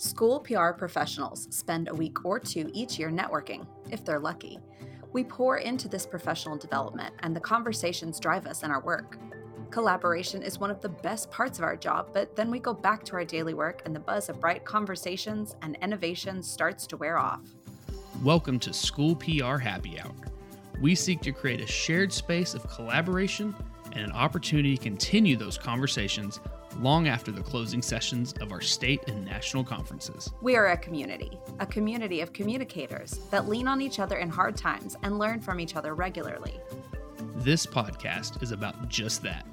School PR professionals spend a week or two each year networking, if they're lucky. We pour into this professional development, and the conversations drive us in our work. Collaboration is one of the best parts of our job, but then we go back to our daily work, and the buzz of bright conversations and innovation starts to wear off. Welcome to School PR Happy Hour. We seek to create a shared space of collaboration and an opportunity to continue those conversations long after the closing sessions of our state and national conferences. We are a community, a community of communicators that lean on each other in hard times and learn from each other regularly. This podcast is about just that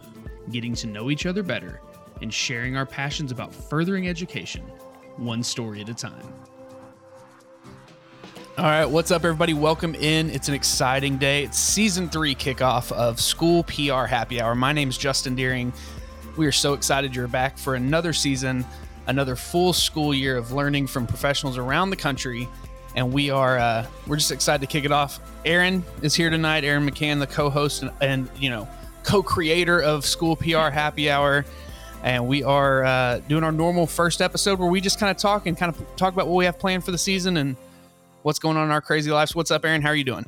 getting to know each other better and sharing our passions about furthering education, one story at a time. All right, what's up, everybody? Welcome in. It's an exciting day. It's season three kickoff of School PR Happy Hour. My name is Justin Deering. We are so excited you're back for another season, another full school year of learning from professionals around the country. And we are uh, we're just excited to kick it off. Aaron is here tonight. Aaron McCann, the co-host and, and you know co-creator of School PR Happy Hour. And we are uh, doing our normal first episode where we just kind of talk and kind of talk about what we have planned for the season and what's going on in our crazy lives. What's up, Aaron? How are you doing?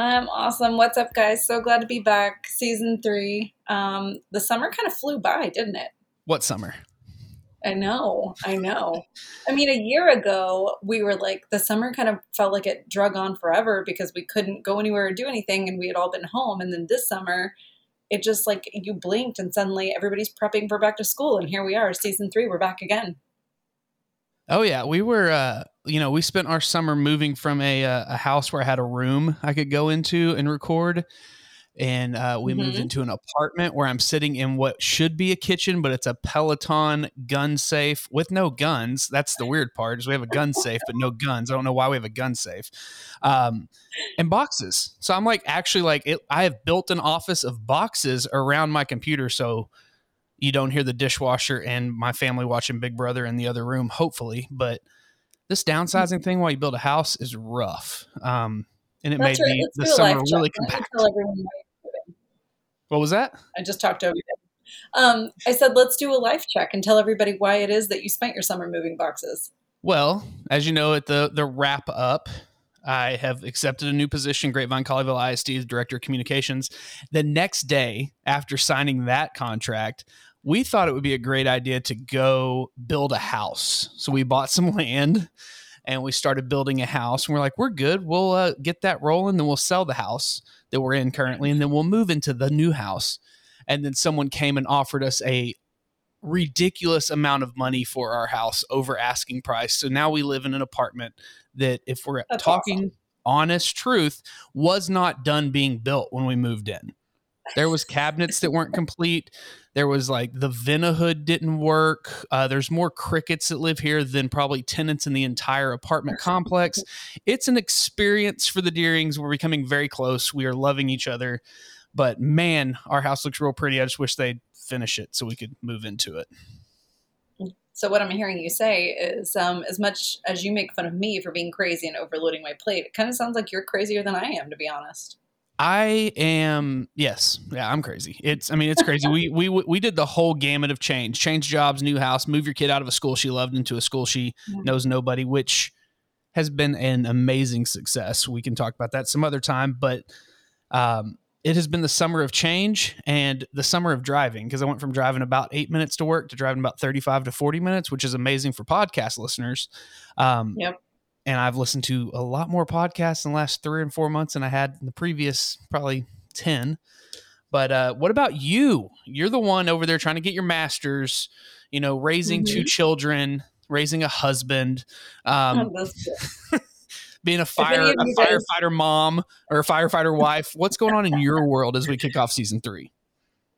I'm awesome. What's up, guys? So glad to be back. Season three. Um, the summer kind of flew by, didn't it? What summer? I know. I know. I mean, a year ago, we were like, the summer kind of felt like it drug on forever because we couldn't go anywhere or do anything and we had all been home. And then this summer, it just like you blinked and suddenly everybody's prepping for back to school. And here we are, season three, we're back again. Oh yeah, we were. Uh, you know, we spent our summer moving from a uh, a house where I had a room I could go into and record, and uh, we mm-hmm. moved into an apartment where I'm sitting in what should be a kitchen, but it's a Peloton gun safe with no guns. That's the weird part is we have a gun safe but no guns. I don't know why we have a gun safe, um, and boxes. So I'm like actually like it, I have built an office of boxes around my computer, so you don't hear the dishwasher and my family watching Big Brother in the other room, hopefully. But this downsizing thing while you build a house is rough. Um, and it That's made right. the, the summer really compact. What was that? I just talked over you. Um, I said, let's do a life check and tell everybody why it is that you spent your summer moving boxes. Well, as you know, at the the wrap up, I have accepted a new position, Grapevine Colleyville ISD, Director of Communications. The next day after signing that contract, we thought it would be a great idea to go build a house. So we bought some land and we started building a house. And we're like, we're good. We'll uh, get that rolling, then we'll sell the house that we're in currently, and then we'll move into the new house. And then someone came and offered us a ridiculous amount of money for our house over asking price. So now we live in an apartment that, if we're That's talking awesome. honest truth, was not done being built when we moved in. There was cabinets that weren't complete. There was like the Vinahood didn't work. Uh, there's more crickets that live here than probably tenants in the entire apartment complex. It's an experience for the Deerings. We're becoming very close. We are loving each other. But man, our house looks real pretty. I just wish they'd finish it so we could move into it. So what I'm hearing you say is, um, as much as you make fun of me for being crazy and overloading my plate, it kind of sounds like you're crazier than I am, to be honest. I am yes, yeah, I'm crazy. It's I mean it's crazy. we we we did the whole gamut of change, change jobs, new house, move your kid out of a school she loved into a school she knows nobody, which has been an amazing success. We can talk about that some other time, but um, it has been the summer of change and the summer of driving because I went from driving about eight minutes to work to driving about 35 to 40 minutes, which is amazing for podcast listeners. Um, yep and I've listened to a lot more podcasts in the last three and four months than I had in the previous probably 10. But uh, what about you? You're the one over there trying to get your master's, you know, raising mm-hmm. two children, raising a husband, um, being a fire a firefighter mom or a firefighter wife. What's going on in your world as we kick off season three?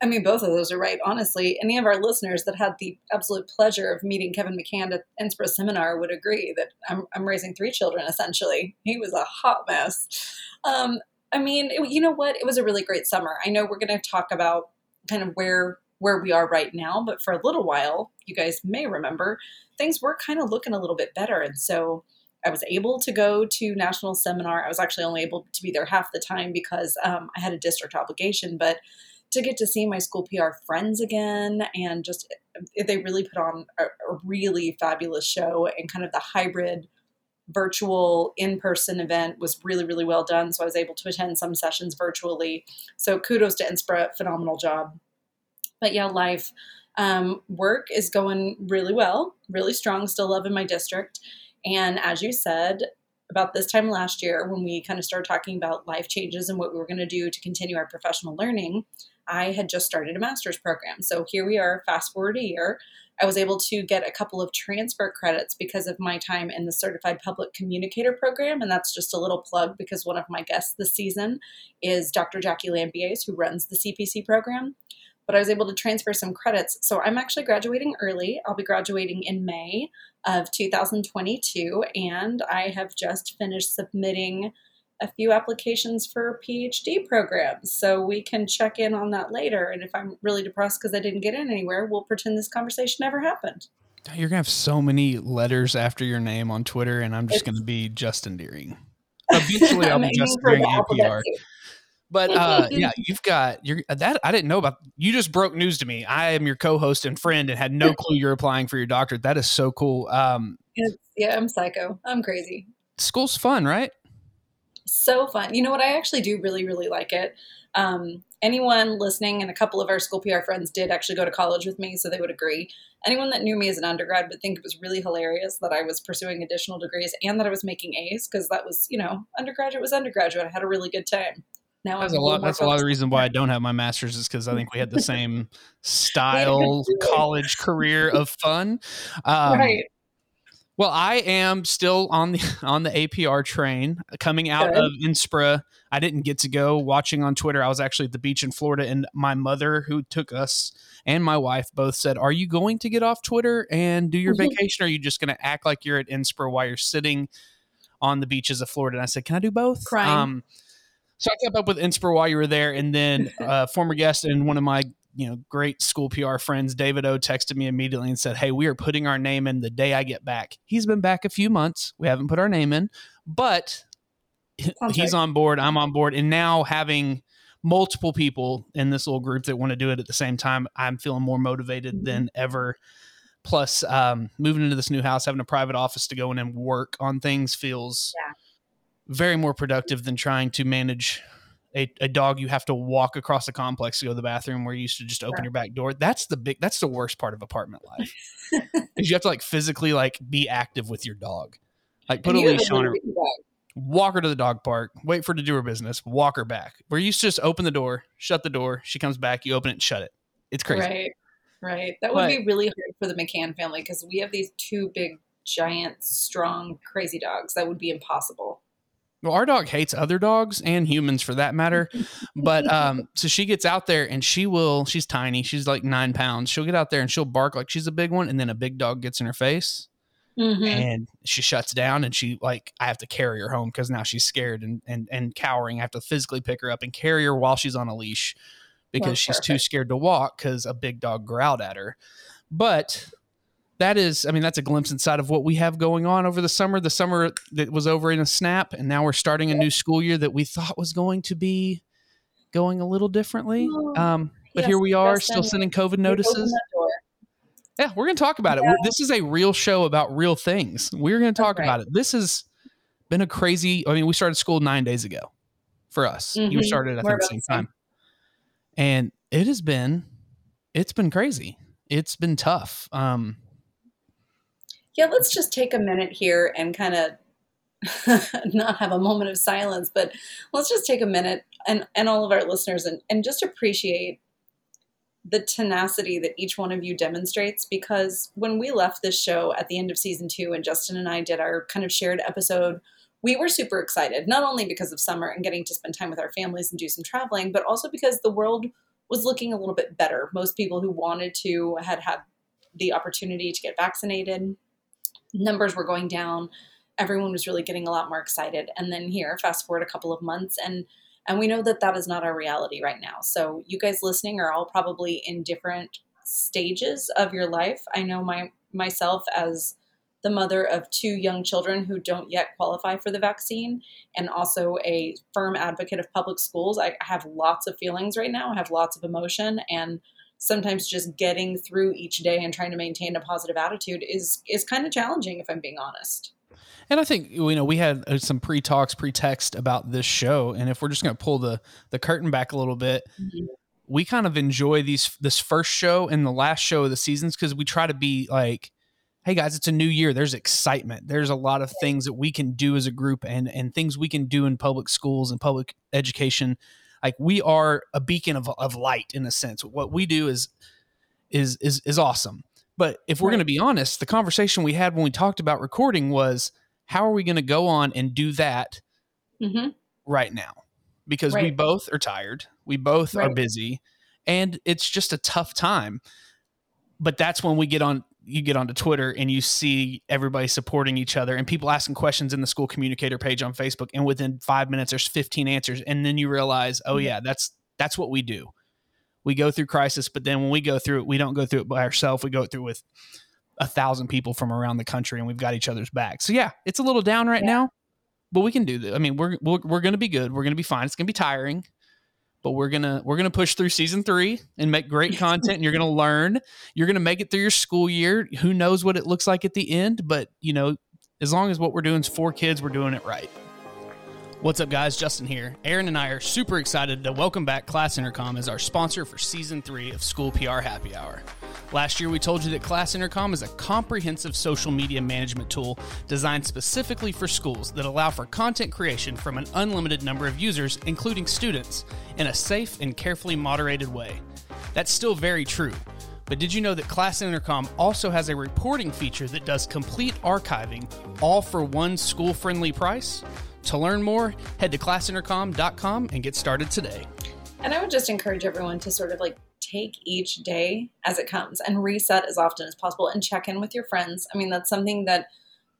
I mean, both of those are right. Honestly, any of our listeners that had the absolute pleasure of meeting Kevin McCann at NSPRA seminar would agree that I'm, I'm raising three children. Essentially, he was a hot mess. Um, I mean, it, you know what? It was a really great summer. I know we're going to talk about kind of where where we are right now, but for a little while, you guys may remember things were kind of looking a little bit better, and so. I was able to go to national seminar. I was actually only able to be there half the time because um, I had a district obligation, but to get to see my school PR friends again and just they really put on a, a really fabulous show and kind of the hybrid virtual in-person event was really really well done. So i was able to attend some sessions virtually. So kudos to NSPRA phenomenal job. But yeah life um, work is going really well really strong still loving my district. And as you said about this time last year when we kind of started talking about life changes and what we were going to do to continue our professional learning I had just started a master's program. So here we are, fast forward a year. I was able to get a couple of transfer credits because of my time in the Certified Public Communicator program. And that's just a little plug because one of my guests this season is Dr. Jackie Lambiase, who runs the CPC program. But I was able to transfer some credits. So I'm actually graduating early. I'll be graduating in May of 2022. And I have just finished submitting a few applications for PhD programs. So we can check in on that later. And if I'm really depressed because I didn't get in anywhere, we'll pretend this conversation never happened. You're gonna have so many letters after your name on Twitter, and I'm just gonna be Justin Deering. Eventually, I'll be Justin Deering APR. But uh, yeah, you've got your that I didn't know about. You just broke news to me. I am your co-host and friend, and had no clue you're applying for your doctorate. That is so cool. Um, yeah, I'm psycho. I'm crazy. School's fun, right? So fun. You know what? I actually do really, really like it. Um, anyone listening, and a couple of our school PR friends did actually go to college with me, so they would agree. Anyone that knew me as an undergrad would think it was really hilarious that I was pursuing additional degrees and that I was making A's because that was, you know, undergraduate was undergraduate. I had a really good time. Now that's a lot. That's a lot of the reason why I don't have my master's is because I think we had the same style college career of fun. Um, right. Well, I am still on the on the APR train coming out Good. of NSPRA. I didn't get to go watching on Twitter. I was actually at the beach in Florida, and my mother, who took us, and my wife both said, "Are you going to get off Twitter and do your mm-hmm. vacation? Or are you just going to act like you're at NSPRA while you're sitting on the beaches of Florida?" And I said, "Can I do both?" Crying. Um, so I kept up with NSPRA while you were there, and then uh, former guest and one of my you know, great school PR friends, David O texted me immediately and said, Hey, we are putting our name in the day I get back. He's been back a few months. We haven't put our name in, but Sounds he's right. on board. I'm on board. And now having multiple people in this little group that want to do it at the same time, I'm feeling more motivated mm-hmm. than ever. Plus, um, moving into this new house, having a private office to go in and work on things feels yeah. very more productive than trying to manage a, a dog you have to walk across the complex to go to the bathroom where you used to just open your back door. That's the big that's the worst part of apartment life is you have to like physically like be active with your dog. Like put and a leash on her walk her to the dog park wait for her to do her business walk her back. Where you used to just open the door shut the door she comes back you open it and shut it. It's crazy. Right right. That would but, be really hard for the mccann family because we have these two big giant strong crazy dogs. That would be impossible well, our dog hates other dogs and humans for that matter. But um, so she gets out there and she will, she's tiny. She's like nine pounds. She'll get out there and she'll bark like she's a big one. And then a big dog gets in her face mm-hmm. and she shuts down and she like, I have to carry her home because now she's scared and, and, and cowering. I have to physically pick her up and carry her while she's on a leash because That's she's perfect. too scared to walk because a big dog growled at her. But that is, I mean, that's a glimpse inside of what we have going on over the summer. The summer that was over in a snap, and now we're starting a new school year that we thought was going to be going a little differently. Um, but yes, here we are, still sending COVID notices. Yeah, we're going to talk about yeah. it. This is a real show about real things. We're going to talk about it. This has been a crazy. I mean, we started school nine days ago for us. Mm-hmm. You started, I think, the same time, and it has been, it's been crazy. It's been tough. Um, yeah, let's just take a minute here and kind of not have a moment of silence, but let's just take a minute and, and all of our listeners and, and just appreciate the tenacity that each one of you demonstrates because when we left this show at the end of season two and Justin and I did our kind of shared episode, we were super excited, not only because of summer and getting to spend time with our families and do some traveling, but also because the world was looking a little bit better. Most people who wanted to had had the opportunity to get vaccinated numbers were going down. Everyone was really getting a lot more excited. And then here, fast forward a couple of months, and and we know that that is not our reality right now. So you guys listening are all probably in different stages of your life. I know my myself as the mother of two young children who don't yet qualify for the vaccine, and also a firm advocate of public schools. I have lots of feelings right now. I have lots of emotion, and sometimes just getting through each day and trying to maintain a positive attitude is is kind of challenging, if I'm being honest. And I think you know we had uh, some pre talks, pre text about this show, and if we're just going to pull the the curtain back a little bit. Mm-hmm we kind of enjoy these this first show and the last show of the seasons because we try to be like hey guys it's a new year there's excitement there's a lot of things that we can do as a group and and things we can do in public schools and public education like we are a beacon of, of light in a sense what we do is is is is awesome but if we're right. going to be honest the conversation we had when we talked about recording was how are we going to go on and do that mm-hmm. right now because right. we both are tired we both right. are busy and it's just a tough time. But that's when we get on you get onto Twitter and you see everybody supporting each other and people asking questions in the school communicator page on Facebook and within 5 minutes there's 15 answers and then you realize, "Oh mm-hmm. yeah, that's that's what we do." We go through crisis, but then when we go through it, we don't go through it by ourselves. We go through with a thousand people from around the country and we've got each other's back. So yeah, it's a little down right yeah. now, but we can do this. I mean, we're we're, we're going to be good. We're going to be fine. It's going to be tiring but we're gonna we're gonna push through season three and make great content and you're gonna learn. You're gonna make it through your school year. Who knows what it looks like at the end but you know as long as what we're doing is for kids we're doing it right What's up, guys? Justin here. Aaron and I are super excited to welcome back Class Intercom as our sponsor for season three of School PR Happy Hour. Last year, we told you that Class Intercom is a comprehensive social media management tool designed specifically for schools that allow for content creation from an unlimited number of users, including students, in a safe and carefully moderated way. That's still very true. But did you know that Class Intercom also has a reporting feature that does complete archiving, all for one school friendly price? To learn more, head to classintercom.com and get started today. And I would just encourage everyone to sort of like take each day as it comes and reset as often as possible and check in with your friends. I mean, that's something that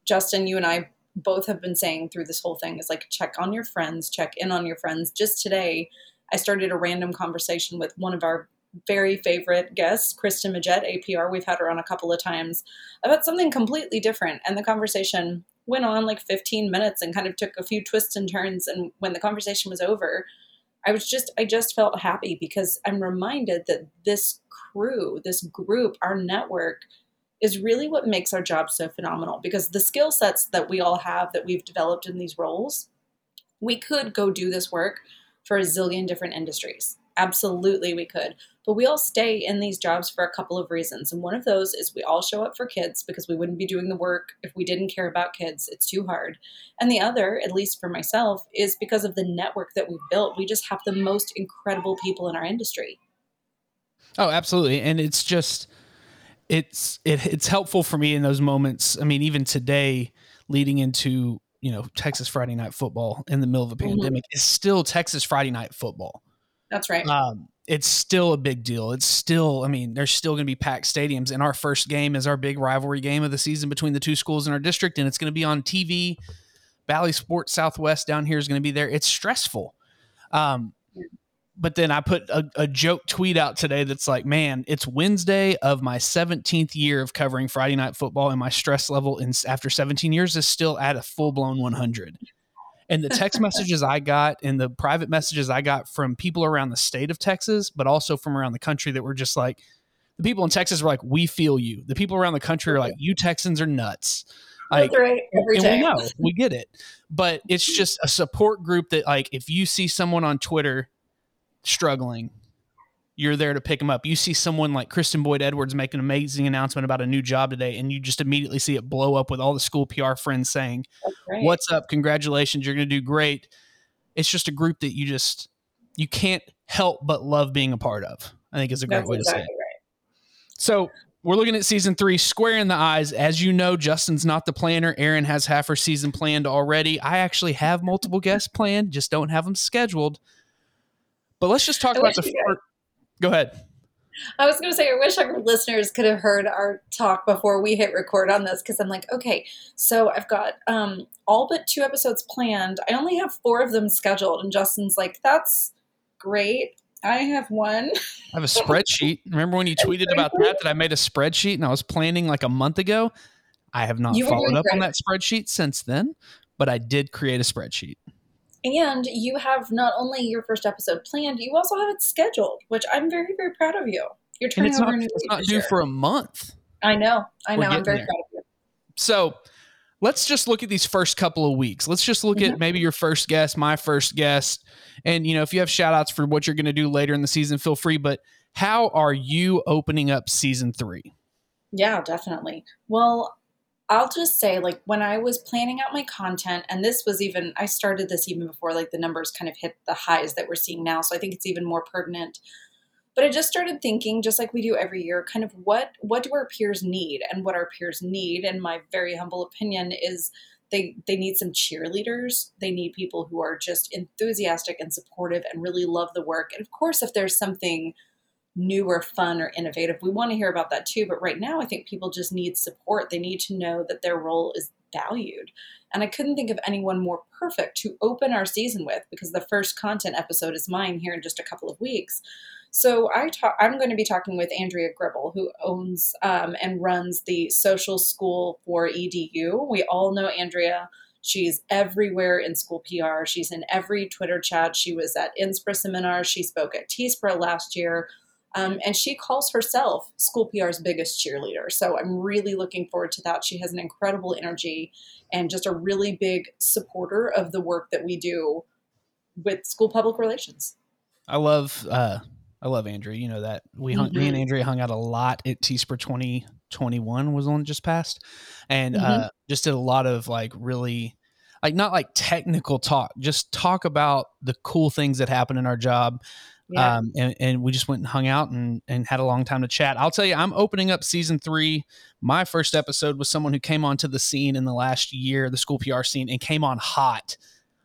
Justin, you and I both have been saying through this whole thing is like check on your friends, check in on your friends. Just today, I started a random conversation with one of our very favorite guests, Kristen Magette, APR. We've had her on a couple of times about something completely different. And the conversation went on like 15 minutes and kind of took a few twists and turns. And when the conversation was over, I was just, I just felt happy because I'm reminded that this crew, this group, our network is really what makes our job so phenomenal because the skill sets that we all have that we've developed in these roles, we could go do this work for a zillion different industries. Absolutely, we could. But we all stay in these jobs for a couple of reasons. And one of those is we all show up for kids because we wouldn't be doing the work if we didn't care about kids. It's too hard. And the other, at least for myself, is because of the network that we've built. We just have the most incredible people in our industry. Oh, absolutely. And it's just it's it, it's helpful for me in those moments. I mean, even today leading into, you know, Texas Friday night football in the middle of a mm-hmm. pandemic mm-hmm. is still Texas Friday night football. That's right. Um, it's still a big deal. It's still, I mean, there's still going to be packed stadiums. And our first game is our big rivalry game of the season between the two schools in our district, and it's going to be on TV. Bally Sports Southwest down here is going to be there. It's stressful. Um, but then I put a, a, joke tweet out today that's like, man, it's Wednesday of my 17th year of covering Friday night football, and my stress level in, after 17 years is still at a full blown 100. And the text messages I got and the private messages I got from people around the state of Texas, but also from around the country that were just like, the people in Texas were like, "We feel you." The people around the country are like, "You Texans are nuts." Like, right. Every and we know, we get it, but it's just a support group that, like, if you see someone on Twitter struggling, you're there to pick them up. You see someone like Kristen Boyd Edwards make an amazing announcement about a new job today, and you just immediately see it blow up with all the school PR friends saying, "What's up? Congratulations! You're going to do great." It's just a group that you just you can't help but love being a part of. I think is a great That's way exactly to say it. Right. So we're looking at season three, square in the eyes. As you know, Justin's not the planner. Aaron has half her season planned already. I actually have multiple guests planned, just don't have them scheduled. But let's just talk about the first. Go ahead. I was going to say, I wish our listeners could have heard our talk before we hit record on this because I'm like, okay, so I've got um, all but two episodes planned. I only have four of them scheduled. And Justin's like, that's great. I have one. I have a spreadsheet. Remember when you tweeted about that? That I made a spreadsheet and I was planning like a month ago? I have not You followed doing up on that spreadsheet since then, but I did create a spreadsheet. And you have not only your first episode planned, you also have it scheduled, which I'm very, very proud of you. You're And turning it's over not, a new it's not due for a month. I know, I know. I'm very there. proud of you. So let's just look at these first couple of weeks. Let's just look Mm-hmm. at maybe your first guest, my first guest. And, you know, if you have shout outs for what you're going to do later in the season, feel free. But how are you opening up season three? Yeah, definitely. Well, I'll just say, like, when I was planning out my content, and this was even, I started this even before, like, the numbers kind of hit the highs that we're seeing now. So I think it's even more pertinent. But I just started thinking, just like we do every year, kind of what what do our peers need, and what our peers need, in my very humble opinion, is they they need some cheerleaders. They need people who are just enthusiastic and supportive and really love the work. And of course, if there's something new or fun or innovative. We want to hear about that too. But right now, I think people just need support. They need to know that their role is valued. And I couldn't think of anyone more perfect to open our season with because the first content episode is mine here in just a couple of weeks. So I talk, I'm going to be talking with Andrea Gribble, who owns um, and runs the social school for EDU. We all know Andrea. She's everywhere in school PR. She's in every Twitter chat. She was at NSPRA seminar. She spoke at TSPRA last year. Um, and she calls herself school PR's biggest cheerleader. So I'm really looking forward to that. She has an incredible energy and just a really big supporter of the work that we do with school public relations. I love uh I love Andrea. You know that we hung, me and Andrea hung out a lot at TSPRA 2021 was on just passed, and uh, just did a lot of like really like not like technical talk, just talk about the cool things that happen in our job. Yeah. Um, and, and we just went and hung out and, and had a long time to chat. I'll tell you, I'm opening up season three. My first episode was someone who came onto the scene in the last year, the school PR scene, and came on hot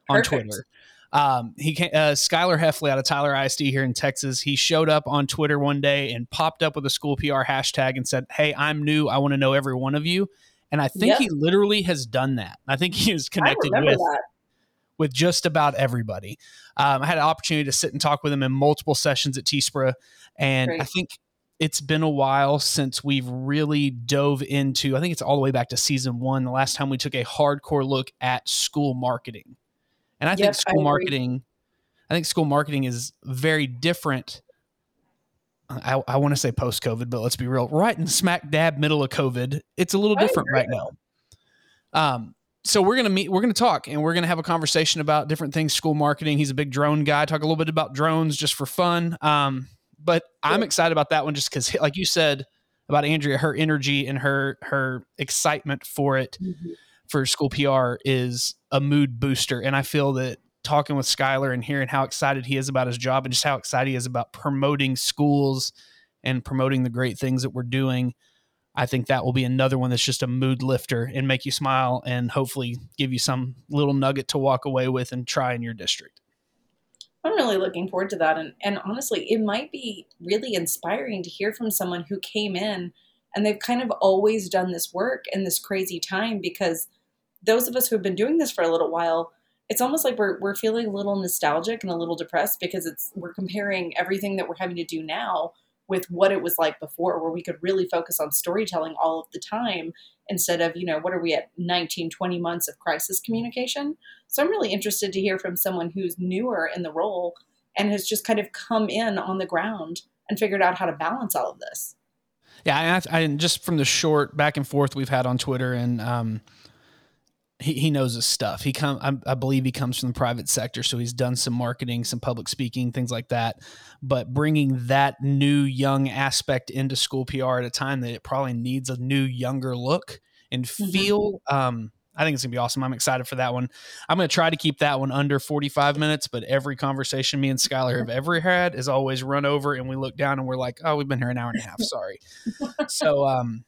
on Perfect. Twitter. Um, he came, uh, Skylar Heffley out of Tyler ISD here in Texas. He showed up on Twitter one day and popped up with a school PR hashtag and said, "Hey, I'm new. I want to know every one of you." And I think Yep. he literally has done that. I think he is connected with that. With just about everybody. Um, I had an opportunity to sit and talk with him in multiple sessions at TSPRA, and I think it's been a while since we've really dove into. I think it's all the way back to season one, the last time we took a hardcore look at school marketing. And I think Yep, I school agree. marketing, I think school marketing is very different. I, I want to say post COVID, but let's be real. Right in smack dab middle of COVID, it's a little I different agree. right now. Um, so we're gonna meet, we're gonna talk, and we're gonna have a conversation about different things. School marketing. He's a big drone guy. Talk a little bit about drones just for fun. Um, but I'm excited about that one just because, like you said about Andrea, her energy and her her excitement for it for school PR is a mood booster. And I feel that talking with Skylar and hearing how excited he is about his job and just how excited he is about promoting schools and promoting the great things that we're doing, I think that will be another one that's just a mood lifter and make you smile and hopefully give you some little nugget to walk away with and try in your district. I'm really looking forward to that. And, and honestly, it might be really inspiring to hear from someone who came in and they've kind of always done this work in this crazy time because those of us who have been doing this for a little while, it's almost like we're, we're feeling a little nostalgic and a little depressed because it's we're comparing everything that we're having to do now with what it was like before where we could really focus on storytelling all of the time instead of you know what are we at 19 20 months of crisis communication? So i'm really interested to hear from someone who's newer in the role and has just kind of come in on the ground and figured out how to balance all of this. Yeah, and I, I just from the short back and forth we've had on Twitter, and um, he, he knows his stuff. He come, I, I believe he comes from the private sector, so he's done some marketing, some public speaking, things like that. But bringing that new young aspect into school PR at a time that it probably needs a new younger look and Mhm. feel. Um, I think it's gonna be awesome. I'm excited for that one. I'm gonna try to keep that one under 45 minutes, but every conversation me and Skylar have ever had is always run over, and we look down and we're like, "Oh, we've been here an hour and a half. Sorry." so, um,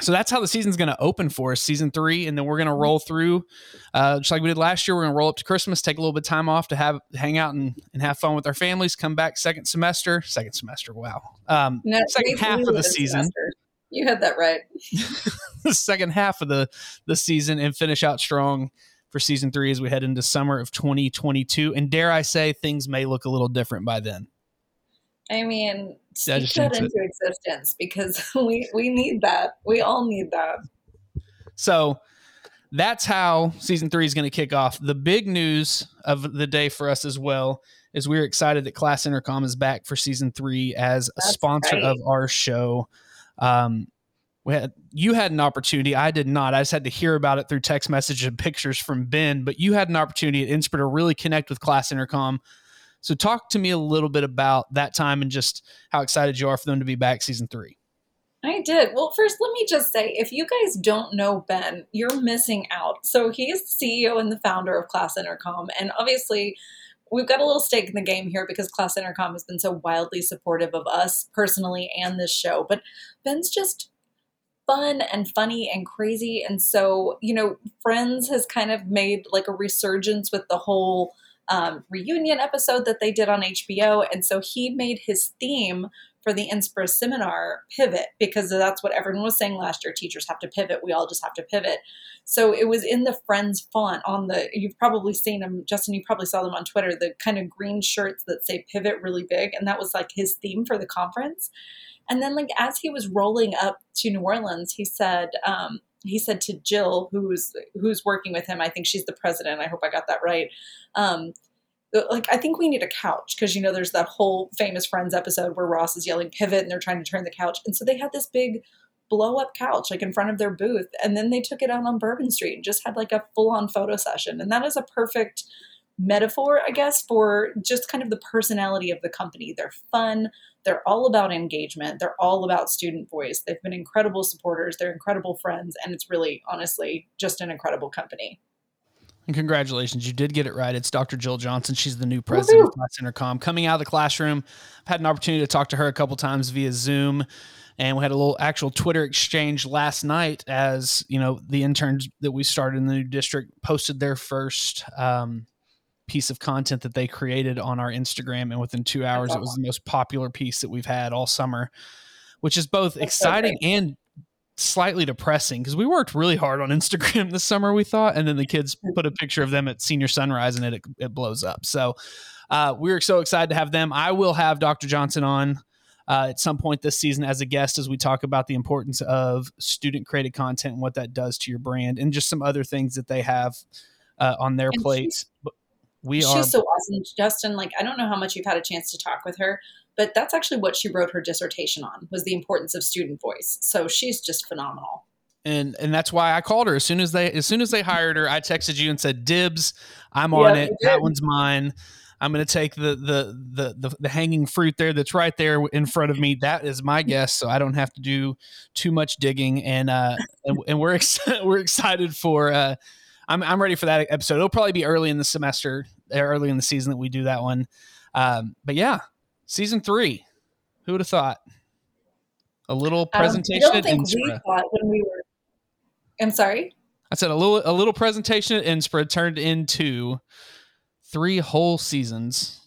so that's how the season's going to open for us, season three, and then we're going to roll through, uh, just like we did last year. We're going to roll up to Christmas, take a little bit of time off to have hang out and, and have fun with our families. Come back second semester, second semester. Wow, um, no, second half of the season. semester. you had that right the second half of the the season and finish out strong for season three as we head into summer of 2022. And dare I say, things may look a little different by then. I mean, speak just that jinx it. into existence because we we need that. We all need that. So that's how season three is going to kick off. The big news of the day for us as well is we're excited that Class Intercom is back for season three as a sponsor right. of our show. Um, we had you had an opportunity. I did not. I just had to hear about it through text message and pictures from Ben. But you had an opportunity at NSPRA to really connect with Class Intercom. So talk to me a little bit about that time and just how excited you are for them to be back season three. I did. Well, first, let me just say if you guys don't know Ben, you're missing out. So, he is the CEO and the founder of Class Intercom. And obviously, we've got a little stake in the game here because Class Intercom has been so wildly supportive of us personally and this show. But Ben's just fun and funny and crazy. And so, you know, Friends has kind of made like a resurgence with the whole um, reunion episode that they did on HBO. And so he made his theme for the NSPRA seminar pivot because that's what everyone was saying last year. Teachers have to pivot. We all just have to pivot. So it was in the Friends font on the, you've probably seen them, Justin, you probably saw them on Twitter, the kind of green shirts that say pivot really big. And that was like his theme for the conference. And then like as he was rolling up to New Orleans, he said, um, he said to Jill, who's who's working with him, I think she's the president. I hope I got that right. Um, like I think we need a couch because you know there's that whole famous Friends episode where Ross is yelling pivot and they're trying to turn the couch, and so they had this big blow up couch like in front of their booth, and then they took it out on Bourbon Street and just had like a full on photo session, and that is a perfect metaphor, I guess, for just kind of the personality of the company. They're fun. They're all about engagement. They're all about student voice. They've been incredible supporters. They're incredible friends, and it's really, honestly, just an incredible company. And congratulations, you did get it right. It's Dr. Jill Johnson. She's the new president Woohoo. of Class Intercom. Coming out of the classroom, I've had an opportunity to talk to her a couple times via Zoom, and we had a little actual Twitter exchange last night as you know the interns that we started in the new district posted their first um, piece of content that they created on our Instagram, and within two hours, it was the most popular piece that we've had all summer, which is both That's so exciting and slightly depressing because we worked really hard on Instagram this summer, we thought, and then the kids put a picture of them at senior sunrise and it it blows up. So uh, we're so excited to have them. I will have Dr. Johnson on uh, at some point this season as a guest as we talk about the importance of student created content and what that does to your brand and just some other things that they have uh, on their And plates. We She's are so awesome, Justin. Like I don't know how much you've had a chance to talk with her, but that's actually what she wrote her dissertation on was the importance of student voice. So she's just phenomenal. and and that's why I called her as soon as they as soon as they hired her. I texted you and said, "Dibs, I'm on it. That one's mine. I'm going to take the, the the the the hanging fruit there that's right there in front of me. That is my guess, so I don't have to do too much digging. And uh and, and we're ex- we're excited for. uh I'm I'm ready for that episode. It'll probably be early in the semester, uh, early in the season that we do that one. Um, but yeah, season three. Who would have thought? A little Um, presentation I don't at think we thought when we were. I'm sorry. I said a little a little presentation at NSPRA turned into three whole seasons.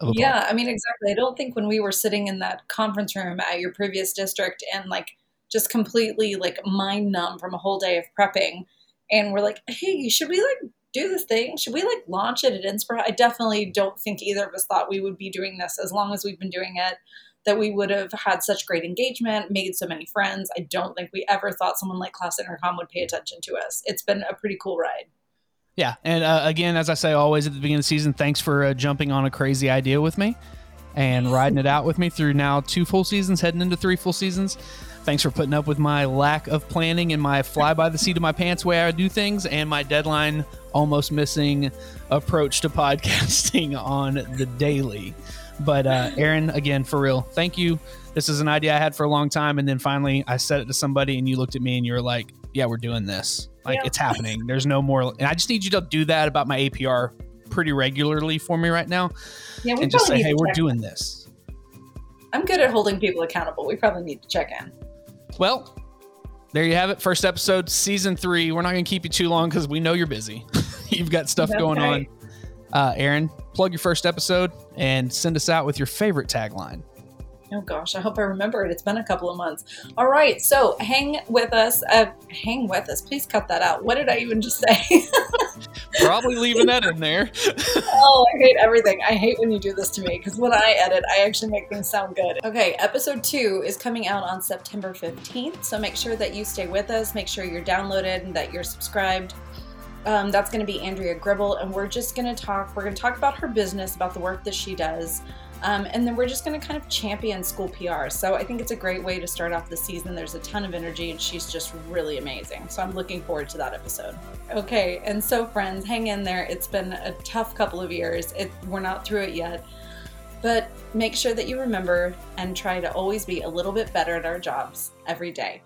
Of a Yeah, I mean exactly. I don't think when we were sitting in that conference room at your previous district and like just completely like mind numb from a whole day of prepping, and we're like, hey, should we like do this thing? Should we like launch it at NSPRA? I definitely don't think either of us thought we would be doing this as long as we've been doing it. That we would have had such great engagement, made so many friends. I don't think we ever thought someone like Class Intercom would pay attention to us. It's been a pretty cool ride. Yeah, and uh, again, as I say always at the beginning of the season, thanks for uh, jumping on a crazy idea with me and riding it out with me through now two full seasons, heading into three full seasons. Thanks for putting up with my lack of planning and my fly by the seat of my pants way I do things, and my deadline almost missing approach to podcasting on the daily. But uh, Aaron, again, for real, thank you. This is an idea I had for a long time, and then finally I said it to somebody, and you looked at me and you were like, "Yeah, we're doing this. Like Yeah. it's happening. There's no more." And I just need you to do that about my APR pretty regularly for me right now, Yeah, we and just say, hey, we're doing this." I'm good at holding people accountable. We probably need to check in. Well, there you have it. First episode, season three. We're not going to keep you too long because we know you're busy. You've got stuff That's going right. on. Uh, Aaron, plug your first episode and send us out with your favorite tagline. Oh gosh, I hope I remember it. It's been a couple of months. All right, so hang with us. Uh, hang with us. Please cut that out. What did I even just say? probably leaving that in there. oh, I hate everything. I hate when you do this to me because when I edit, I actually make things sound good. Okay, episode two is coming out on September 15th. So make sure that you stay with us. Make sure you're downloaded and that you're subscribed. Um, that's going to be Andrea Gribble, and we're just going to talk. We're going to talk about her business, about the work that she does, um, and then we're just going to kind of champion school PR. So I think it's a great way to start off the season. There's a ton of energy, and she's just really amazing. So I'm looking forward to that episode. Okay, and so friends, hang in there. It's been a tough couple of years. It, we're not through it yet. But make sure that you remember and try to always be a little bit better at our jobs every day.